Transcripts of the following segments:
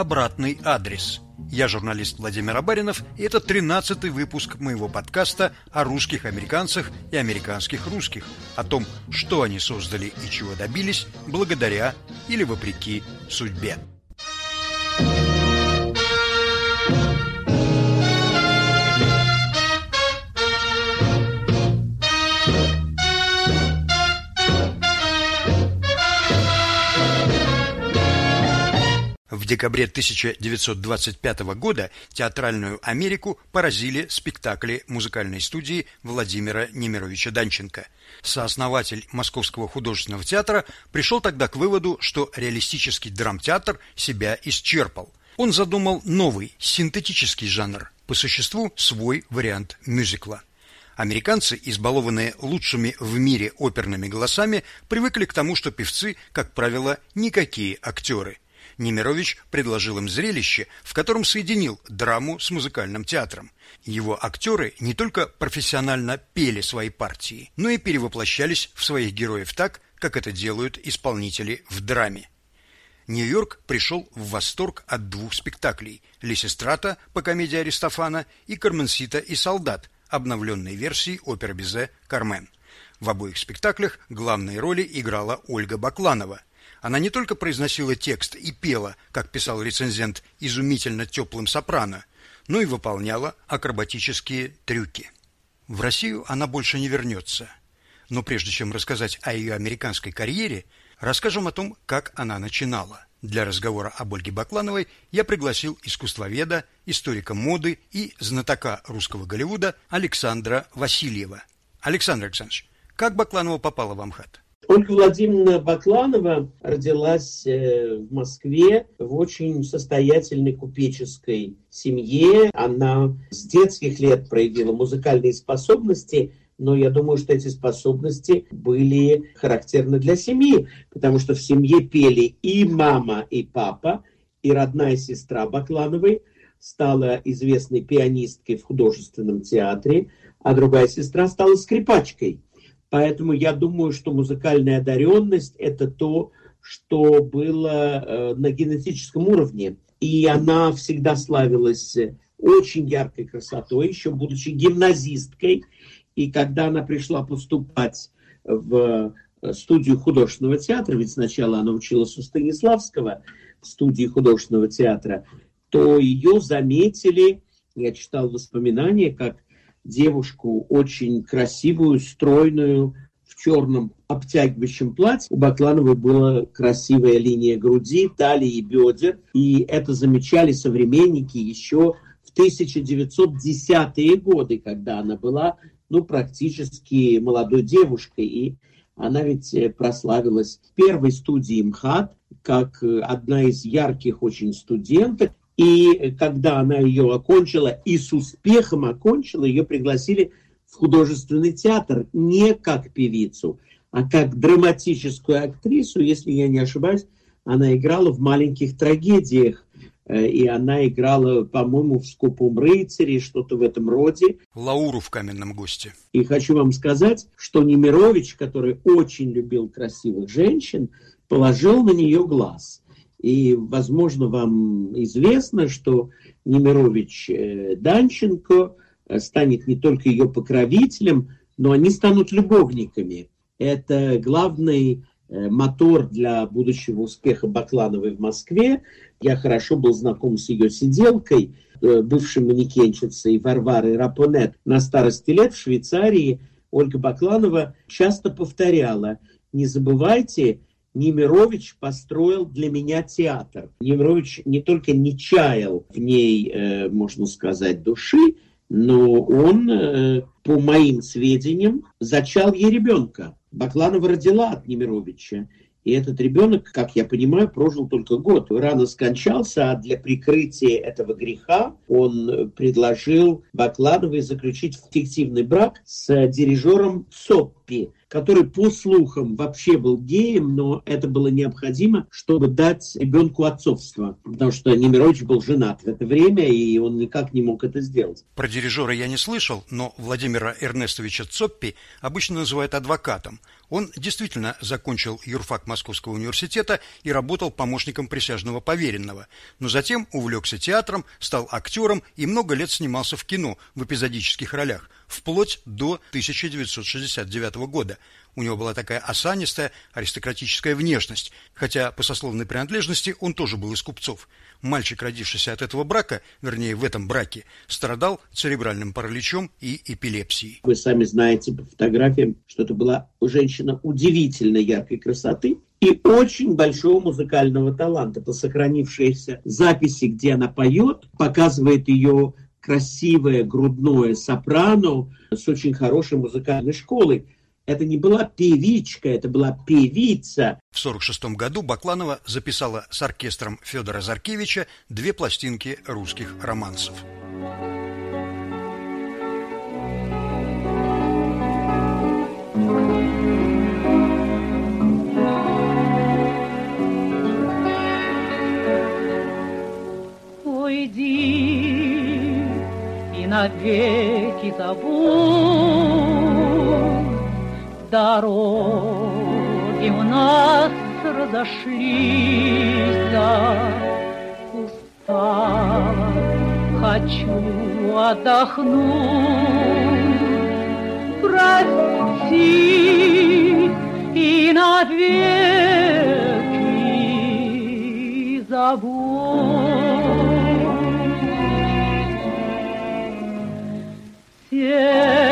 «Обратный адрес». Я журналист Владимир Абаринов, и это 13-й выпуск моего подкаста о русских американцах и американских русских, о том, что они создали и чего добились благодаря или вопреки судьбе. Декабре 1925 года театральную Америку поразили спектакли музыкальной студии Владимира Немировича Данченко. Сооснователь Московского художественного театра пришел тогда к выводу, что реалистический драмтеатр себя исчерпал. Он задумал новый, синтетический жанр, по существу свой вариант мюзикла. Американцы, избалованные лучшими в мире оперными голосами, привыкли к тому, что певцы, как правило, никакие актеры – Немирович предложил им зрелище, в котором соединил драму с музыкальным театром. Его актеры не только профессионально пели свои партии, но и перевоплощались в своих героев так, как это делают исполнители в драме. Нью-Йорк пришел в восторг от двух спектаклей: Лисистрата по комедии Аристофана и Карменсита и солдат, обновленной версии оперы Бизе Кармен. В обоих спектаклях главные роли играла Ольга Бакланова. Она не только произносила текст и пела, как писал рецензент, изумительно теплым сопрано, но и выполняла акробатические трюки. В Россию она больше не вернется. Но прежде чем рассказать о ее американской карьере, расскажем о том, как она начинала. Для разговора об Ольге Баклановой я пригласил искусствоведа, историка моды и знатока русского Голливуда Александра Васильева. Александр Александрович, как Бакланова попала в Амхат? Ольга Владимировна Бакланова родилась э, в Москве в очень состоятельной купеческой семье. Она с детских лет проявила музыкальные способности, но я думаю, что эти способности были характерны для семьи, потому что в семье пели и мама, и папа, и родная сестра Баклановой стала известной пианисткой в художественном театре, а другая сестра стала скрипачкой. Поэтому я думаю, что музыкальная одаренность – это то, что было э, на генетическом уровне. И она всегда славилась очень яркой красотой, еще будучи гимназисткой. И когда она пришла поступать в э, студию художественного театра, ведь сначала она училась у Станиславского в студии художественного театра, то ее заметили, я читал воспоминания, как девушку очень красивую, стройную, в черном обтягивающем платье. У Баклановой была красивая линия груди, талии и бедер. И это замечали современники еще в 1910-е годы, когда она была ну, практически молодой девушкой. И она ведь э, прославилась в первой студии МХАТ, как э, одна из ярких очень студенток. И когда она ее окончила, и с успехом окончила, ее пригласили в художественный театр не как певицу, а как драматическую актрису, если я не ошибаюсь, она играла в маленьких трагедиях, э, и она играла, по-моему, в «Скупом рыцаре», что-то в этом роде. Лауру в «Каменном госте». И хочу вам сказать, что Немирович, который очень любил красивых женщин, положил на нее глаз – и, возможно, вам известно, что Немирович э, Данченко э, станет не только ее покровителем, но они станут любовниками. Это главный э, мотор для будущего успеха Баклановой в Москве. Я хорошо был знаком с ее сиделкой, бывшей манекенщицей Варварой Рапонет. На старости лет в Швейцарии Ольга Бакланова часто повторяла, не забывайте, Немирович построил для меня театр. Немирович не только не чаял в ней, э, можно сказать, души, но он, э, по моим сведениям, зачал ей ребенка. Бакланова родила от Немировича. И этот ребенок, как я понимаю, прожил только год. Рано скончался, а для прикрытия этого греха он предложил Баклановой заключить фиктивный брак с дирижером Цоппи, который по слухам вообще был геем, но это было необходимо, чтобы дать ребенку отцовство, потому что Немирович был женат в это время, и он никак не мог это сделать. Про дирижера я не слышал, но Владимира Эрнестовича Цоппи обычно называют адвокатом. Он действительно закончил юрфак Московского университета и работал помощником присяжного поверенного, но затем увлекся театром, стал актером и много лет снимался в кино в эпизодических ролях, вплоть до 1969 года. У него была такая осанистая аристократическая внешность, хотя по сословной принадлежности он тоже был из купцов. Мальчик, родившийся от этого брака, вернее, в этом браке, страдал церебральным параличом и эпилепсией. Вы сами знаете по фотографиям, что это была женщина удивительно яркой красоты, и очень большого музыкального таланта. По сохранившейся записи, где она поет, показывает ее красивое грудное сопрано с очень хорошей музыкальной школой. Это не была певичка, это была певица. В 1946 году Бакланова записала с оркестром Федора Заркевича две пластинки русских романсов. Уйди навеки забудь дороги у нас разошлись, да устала, хочу отдохнуть. Прости и навеки забудь. 天。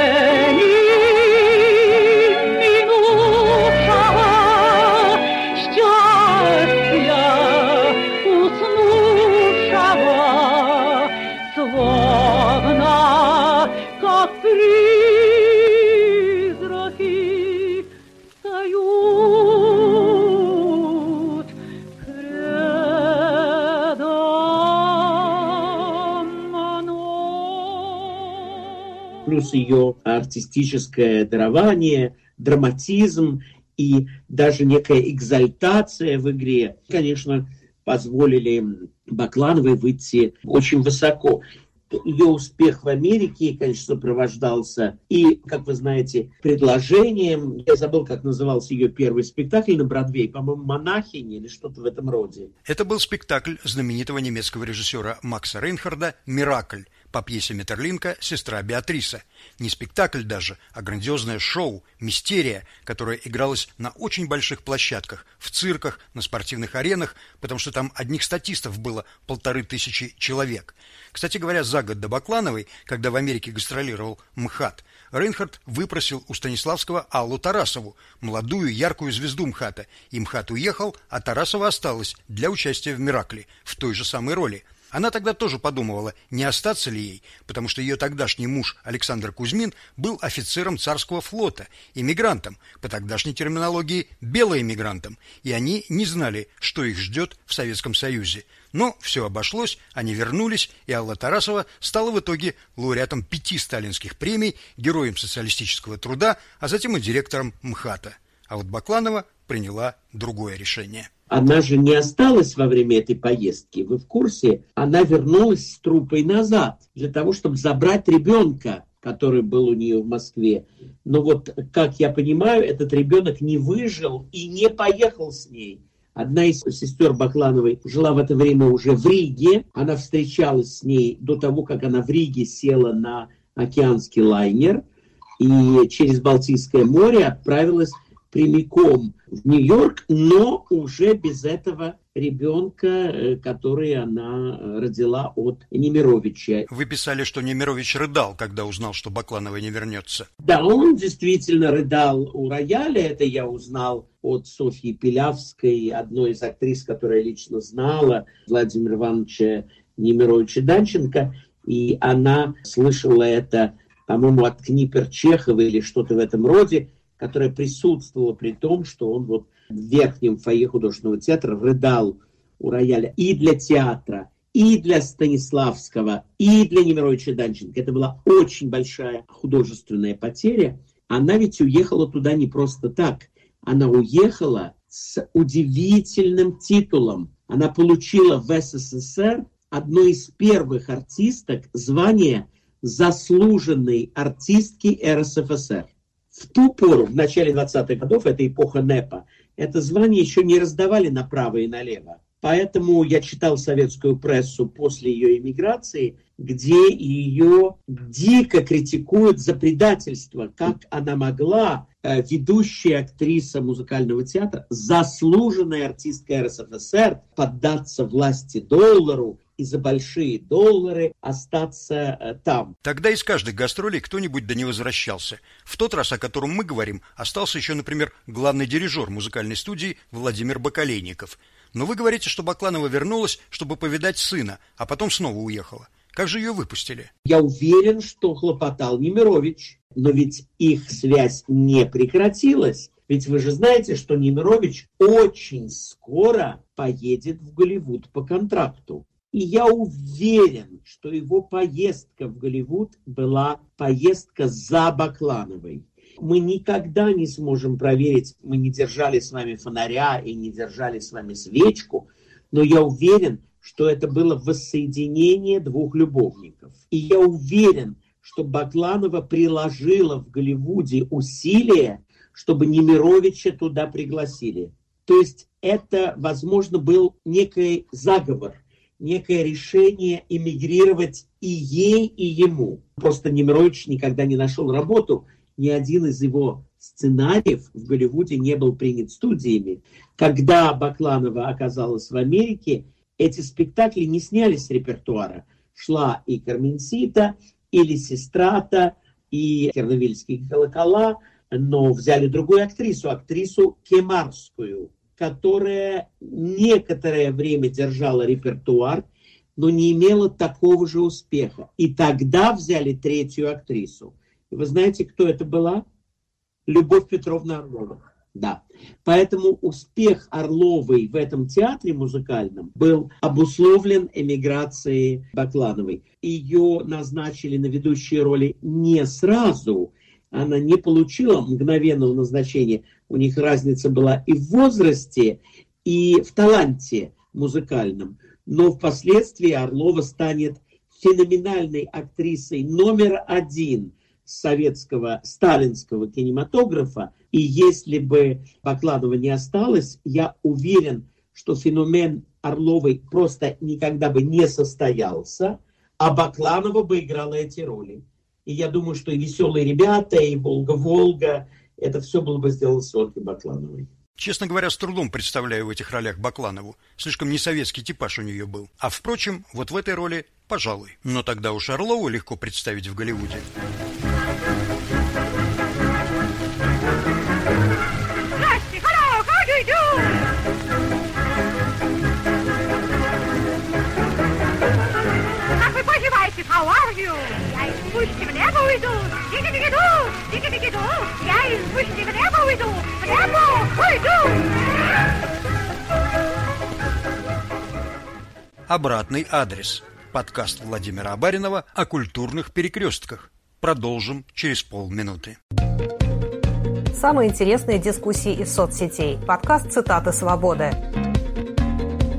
Плюс ее артистическое дарование, драматизм и даже некая экзальтация в игре, конечно, позволили Баклановой выйти очень высоко. Ее успех в Америке, конечно, сопровождался и, как вы знаете, предложением, я забыл, как назывался ее первый спектакль на Бродвее, по-моему, «Монахини» или что-то в этом роде. Это был спектакль знаменитого немецкого режиссера Макса Рейнхарда «Миракль», по пьесе Метерлинка «Сестра Беатриса». Не спектакль даже, а грандиозное шоу, мистерия, которая игралась на очень больших площадках, в цирках, на спортивных аренах, потому что там одних статистов было полторы тысячи человек. Кстати говоря, за год до Баклановой, когда в Америке гастролировал МХАТ, Рейнхард выпросил у Станиславского Аллу Тарасову, молодую яркую звезду МХАТа, и МХАТ уехал, а Тарасова осталась для участия в «Миракле» в той же самой роли – она тогда тоже подумывала, не остаться ли ей, потому что ее тогдашний муж Александр Кузьмин был офицером царского флота, иммигрантом, по тогдашней терминологии белоэмигрантом, и они не знали, что их ждет в Советском Союзе. Но все обошлось, они вернулись, и Алла Тарасова стала в итоге лауреатом пяти сталинских премий, героем социалистического труда, а затем и директором МХАТа. А вот Бакланова приняла другое решение. Она же не осталась во время этой поездки. Вы в курсе? Она вернулась с трупой назад для того, чтобы забрать ребенка, который был у нее в Москве. Но вот, как я понимаю, этот ребенок не выжил и не поехал с ней. Одна из сестер Баклановой жила в это время уже в Риге. Она встречалась с ней до того, как она в Риге села на океанский лайнер и через Балтийское море отправилась прямиком в Нью-Йорк, но уже без этого ребенка, э, который она родила от Немировича. Вы писали, что Немирович рыдал, когда узнал, что Бакланова не вернется. Да, он действительно рыдал у рояля. Это я узнал от Софьи Пилявской, одной из актрис, которая лично знала Владимира Ивановича Немировича Данченко. И она слышала это, по-моему, от Книпер Чехова или что-то в этом роде которая присутствовала при том, что он вот в верхнем фойе художественного театра рыдал у рояля и для театра, и для Станиславского, и для Немировича Данченко. Это была очень большая художественная потеря. она ведь уехала туда не просто так. Она уехала с удивительным титулом. Она получила в СССР одной из первых артисток звание заслуженной артистки РСФСР. В ту пору, в начале 20-х годов, это эпоха НЭПа, это звание еще не раздавали направо и налево. Поэтому я читал советскую прессу после ее эмиграции, где ее дико критикуют за предательство, как она могла, э, ведущая актриса музыкального театра, заслуженная артистка РСФСР, поддаться власти доллару и за большие доллары остаться э, там. Тогда из каждой гастроли кто-нибудь до не возвращался. В тот раз, о котором мы говорим, остался еще, например, главный дирижер музыкальной студии Владимир Бакалейников – но вы говорите, что Бакланова вернулась, чтобы повидать сына, а потом снова уехала. Как же ее выпустили? Я уверен, что хлопотал Немирович, но ведь их связь не прекратилась. Ведь вы же знаете, что Немирович очень скоро поедет в Голливуд по контракту. И я уверен, что его поездка в Голливуд была поездка за Баклановой мы никогда не сможем проверить, мы не держали с вами фонаря и не держали с вами свечку, но я уверен, что это было воссоединение двух любовников. И я уверен, что Бакланова приложила в Голливуде усилия, чтобы Немировича туда пригласили. То есть это, возможно, был некий заговор, некое решение эмигрировать и ей, и ему. Просто Немирович никогда не нашел работу – ни один из его сценариев в Голливуде не был принят студиями. Когда Бакланова оказалась в Америке, эти спектакли не снялись с репертуара. Шла и Карменсита, и Лисистрата, и Керновильские колокола, но взяли другую актрису, актрису Кемарскую, которая некоторое время держала репертуар, но не имела такого же успеха. И тогда взяли третью актрису – вы знаете, кто это была? Любовь Петровна Орлова. Да. Поэтому успех Орловой в этом театре музыкальном был обусловлен эмиграцией Баклановой. Ее назначили на ведущие роли не сразу. Она не получила мгновенного назначения. У них разница была и в возрасте, и в таланте музыкальном. Но впоследствии Орлова станет феноменальной актрисой номер один – советского сталинского кинематографа. И если бы Бакладова не осталось, я уверен, что феномен Орловой просто никогда бы не состоялся, а Бакланова бы играла эти роли. И я думаю, что и «Веселые ребята», и «Волга-Волга» это все было бы сделано с Ольгой Баклановой. Честно говоря, с трудом представляю в этих ролях Бакланову. Слишком несоветский типаж у нее был. А впрочем, вот в этой роли, пожалуй. Но тогда уж Орлову легко представить в Голливуде. How are you? Я из пуще в небо уйду. Диги-диги-ду, диги-диги-ду. Я из пуще в небо уйду. В небо уйду. Обратный адрес. Подкаст Владимира Абаринова о культурных перекрестках. Продолжим через полминуты. Самые интересные дискуссии из соцсетей. Подкаст «Цитаты свободы».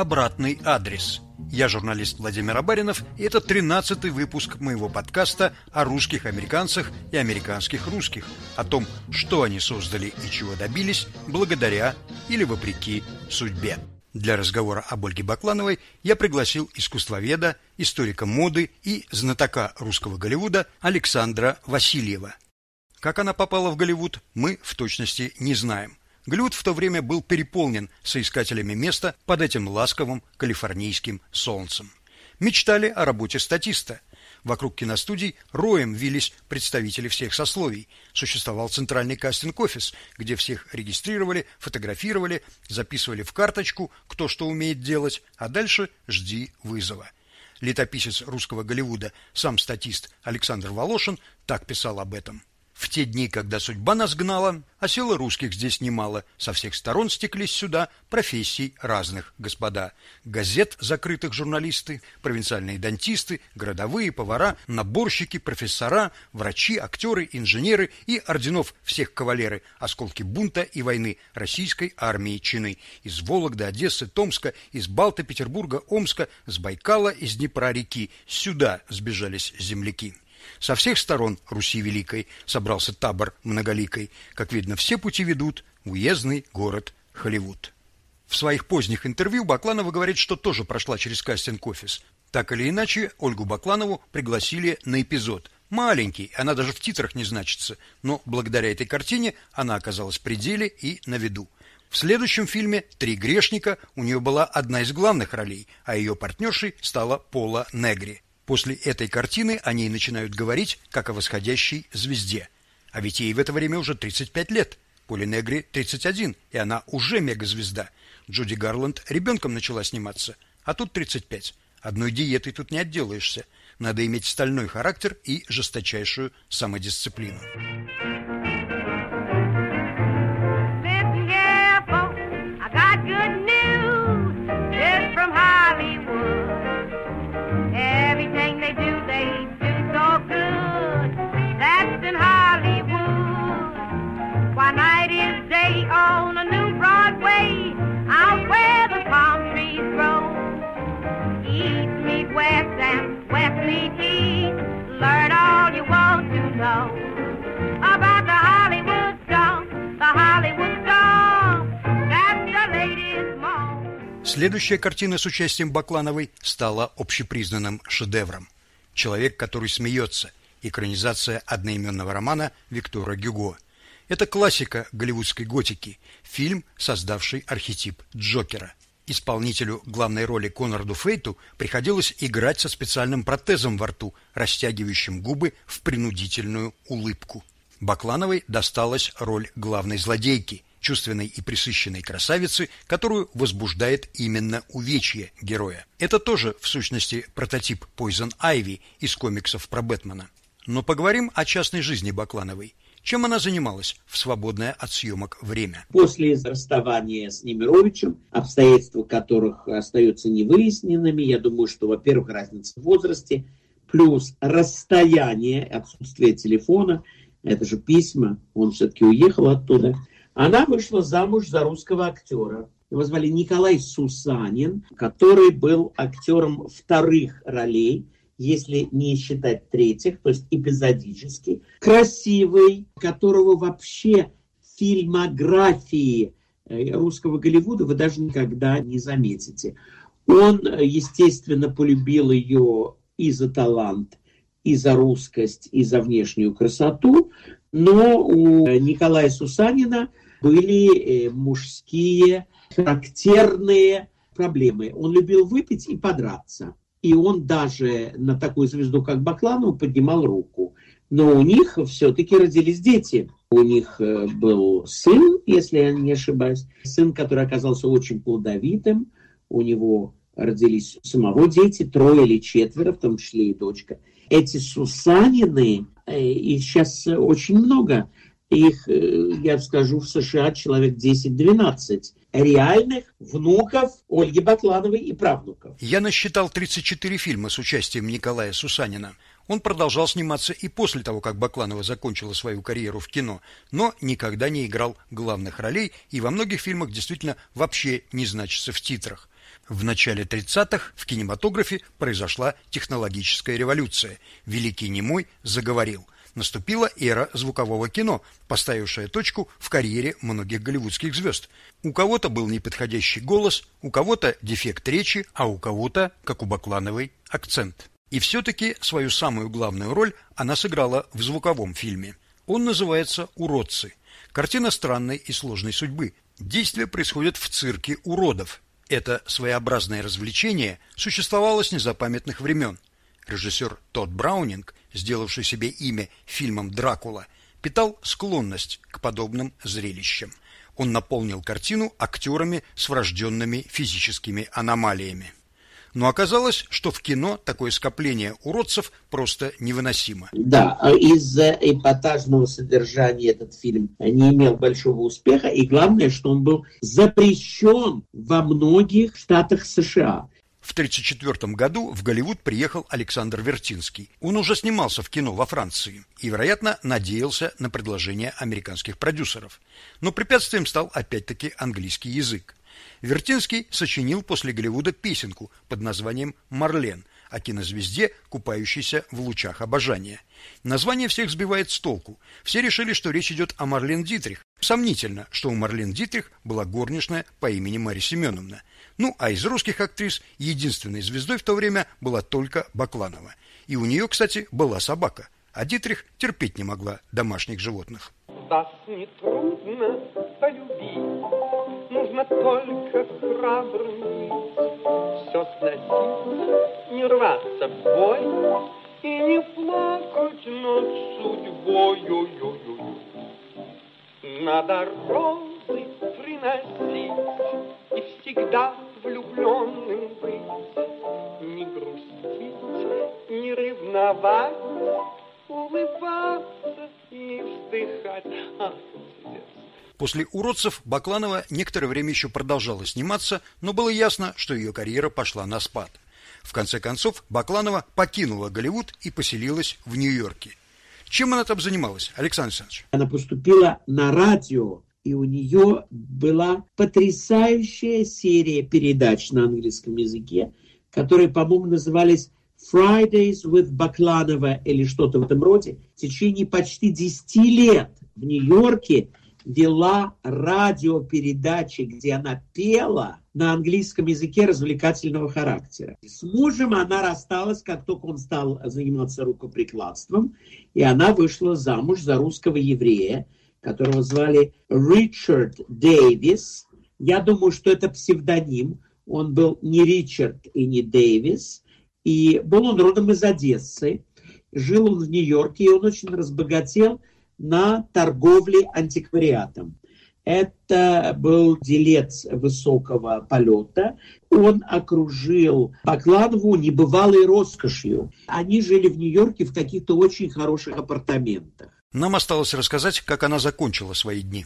Обратный адрес. Я журналист Владимир Абаринов, и это тринадцатый выпуск моего подкаста о русских американцах и американских русских, о том, что они создали и чего добились благодаря или вопреки судьбе. Для разговора об Ольге Баклановой я пригласил искусствоведа, историка моды и знатока русского Голливуда Александра Васильева. Как она попала в Голливуд, мы в точности не знаем. Голливуд в то время был переполнен соискателями места под этим ласковым калифорнийским солнцем. мечтали о работе статиста. Вокруг киностудий роем вились представители всех сословий. Существовал центральный кастинг-офис, где всех регистрировали, фотографировали, записывали в карточку, кто что умеет делать, а дальше жди вызова. Летописец русского Голливуда, сам статист Александр Волошин так писал об этом. В те дни, когда судьба нас гнала, а сила русских здесь немало, со всех сторон стеклись сюда профессий разных, господа. Газет закрытых журналисты, провинциальные дантисты, городовые, повара, наборщики, профессора, врачи, актеры, инженеры и орденов всех кавалеры, осколки бунта и войны российской армии чины. Из Вологды, Одессы, Томска, из Балты, Петербурга, Омска, с Байкала, из Днепра реки. Сюда сбежались земляки. Со всех сторон Руси Великой собрался табор многоликой. Как видно, все пути ведут в уездный город Холливуд. В своих поздних интервью Бакланова говорит, что тоже прошла через кастинг-офис. Так или иначе, Ольгу Бакланову пригласили на эпизод. Маленький, она даже в титрах не значится, но благодаря этой картине она оказалась при деле и на виду. В следующем фильме «Три грешника» у нее была одна из главных ролей, а ее партнершей стала Пола Негри. После этой картины о ней начинают говорить как о восходящей звезде. А ведь ей в это время уже 35 лет. Поле Негри 31, и она уже мегазвезда. Джуди Гарланд ребенком начала сниматься, а тут 35. Одной диетой тут не отделаешься. Надо иметь стальной характер и жесточайшую самодисциплину. Следующая картина с участием Баклановой стала общепризнанным шедевром. Человек, который смеется. Экранизация одноименного романа Виктора Гюго. Это классика голливудской готики, фильм, создавший архетип Джокера. Исполнителю главной роли Конраду Фейту приходилось играть со специальным протезом во рту, растягивающим губы в принудительную улыбку. Баклановой досталась роль главной злодейки, чувственной и присыщенной красавицы, которую возбуждает именно увечье героя. Это тоже, в сущности, прототип Poison Ivy из комиксов про Бэтмена. Но поговорим о частной жизни Баклановой. Чем она занималась в свободное от съемок время? После расставания с Немировичем, обстоятельства которых остаются невыясненными, я думаю, что, во-первых, разница в возрасте, плюс расстояние, отсутствие телефона, это же письма, он все-таки уехал оттуда. Она вышла замуж за русского актера. Его звали Николай Сусанин, который был актером вторых ролей – если не считать третьих, то есть эпизодический, красивый, которого вообще фильмографии э, русского Голливуда вы даже никогда не заметите. Он, естественно, полюбил ее и за талант, и за русскость, и за внешнюю красоту, но у Николая Сусанина были э, мужские характерные проблемы. Он любил выпить и подраться. И он даже на такую звезду, как Бакланову, поднимал руку. Но у них все-таки родились дети. У них э, был сын, если я не ошибаюсь, сын, который оказался очень плодовитым. У него родились самого дети, трое или четверо, в том числе и дочка. Эти Сусанины, э, их сейчас очень много. Их, э, я скажу, в США человек 10-12 реальных внуков Ольги Баклановой и правнуков. Я насчитал 34 фильма с участием Николая Сусанина. Он продолжал сниматься и после того, как Бакланова закончила свою карьеру в кино, но никогда не играл главных ролей и во многих фильмах действительно вообще не значится в титрах. В начале 30-х в кинематографе произошла технологическая революция. Великий немой заговорил – наступила эра звукового кино, поставившая точку в карьере многих голливудских звезд. У кого-то был неподходящий голос, у кого-то дефект речи, а у кого-то, как у Баклановой, акцент. И все-таки свою самую главную роль она сыграла в звуковом фильме. Он называется «Уродцы». Картина странной и сложной судьбы. Действие происходит в цирке уродов. Это своеобразное развлечение существовало с незапамятных времен. Режиссер Тодд Браунинг, сделавший себе имя фильмом «Дракула», питал склонность к подобным зрелищам. Он наполнил картину актерами с врожденными физическими аномалиями. Но оказалось, что в кино такое скопление уродцев просто невыносимо. Да, а из-за эпатажного содержания этот фильм не имел большого успеха, и главное, что он был запрещен во многих штатах США. В 1934 году в Голливуд приехал Александр Вертинский. Он уже снимался в кино во Франции и, вероятно, надеялся на предложение американских продюсеров. Но препятствием стал опять-таки английский язык. Вертинский сочинил после Голливуда песенку под названием «Марлен», о кинозвезде, купающейся в лучах обожания. Название всех сбивает с толку. Все решили, что речь идет о Марлен Дитрих. Сомнительно, что у Марлен Дитрих была горничная по имени Мария Семеновна. Ну, а из русских актрис единственной звездой в то время была только Бакланова. И у нее, кстати, была собака. А Дитрих терпеть не могла домашних животных. Вас не полюбить нужно только храбрым все сносить, не рваться в бой и не плакать над ой. Надо розы приносить и всегда влюбленным быть, не грустить, не ревновать, улыбаться и вздыхать. После «Уродцев» Бакланова некоторое время еще продолжала сниматься, но было ясно, что ее карьера пошла на спад. В конце концов, Бакланова покинула Голливуд и поселилась в Нью-Йорке. Чем она там занималась, Александр Александрович? Она поступила на радио, и у нее была потрясающая серия передач на английском языке, которые, по-моему, назывались Fridays with Бакланова или что-то в этом роде. В течение почти 10 лет в Нью-Йорке вела радиопередачи, где она пела на английском языке развлекательного характера. С мужем она рассталась, как только он стал заниматься рукоприкладством, и она вышла замуж за русского еврея, которого звали Ричард Дэвис. Я думаю, что это псевдоним. Он был не Ричард и не Дэвис. И был он родом из Одессы. Жил он в Нью-Йорке, и он очень разбогател – на торговле антиквариатом. Это был делец высокого полета. Он окружил Бакланову небывалой роскошью. Они жили в Нью-Йорке в каких-то очень хороших апартаментах. Нам осталось рассказать, как она закончила свои дни.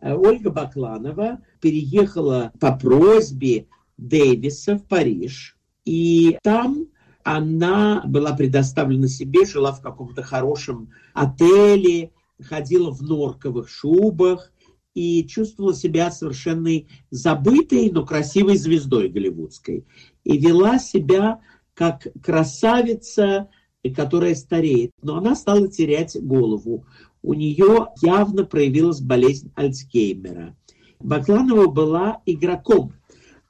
Ольга Бакланова переехала по просьбе Дэвиса в Париж. И там она была предоставлена себе, жила в каком-то хорошем отеле, ходила в норковых шубах и чувствовала себя совершенно забытой, но красивой звездой голливудской. И вела себя как красавица, которая стареет. Но она стала терять голову. У нее явно проявилась болезнь Альцгеймера. Бакланова была игроком.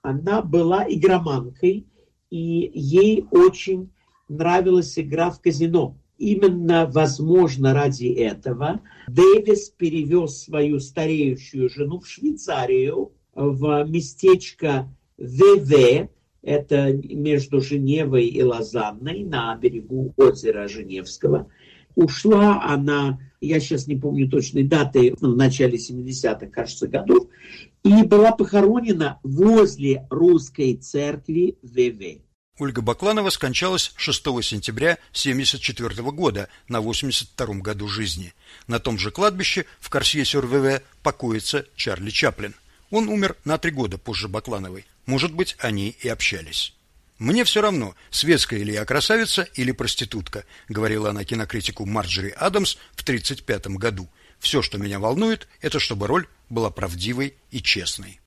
Она была игроманкой, и ей очень нравилась игра в казино. Именно, возможно, ради этого Дэвис перевез свою стареющую жену в Швейцарию, в местечко ВВ, это между Женевой и Лозанной, на берегу озера Женевского. Ушла она, я сейчас не помню точной даты, в начале 70-х, кажется, годов, и была похоронена возле русской церкви ВВ. Ольга Бакланова скончалась 6 сентября 1974 года на 82 году жизни. На том же кладбище в Корсье-сюр-ВВ покоится Чарли Чаплин. Он умер на три года позже Баклановой. Может быть, они и общались. «Мне все равно, светская ли я красавица или проститутка», говорила она кинокритику Марджери Адамс в 1935 году. «Все, что меня волнует, это чтобы роль была правдивой и честной».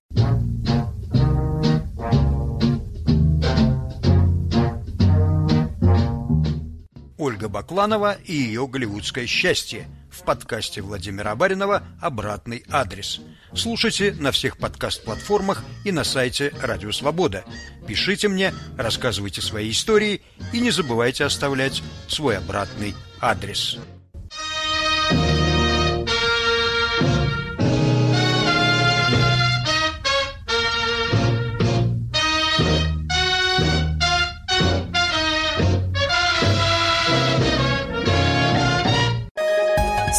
Ольга Бакланова и ее голливудское счастье в подкасте Владимира Баринова «Обратный адрес». Слушайте на всех подкаст-платформах и на сайте Радио Свобода. Пишите мне, рассказывайте свои истории и не забывайте оставлять свой обратный адрес.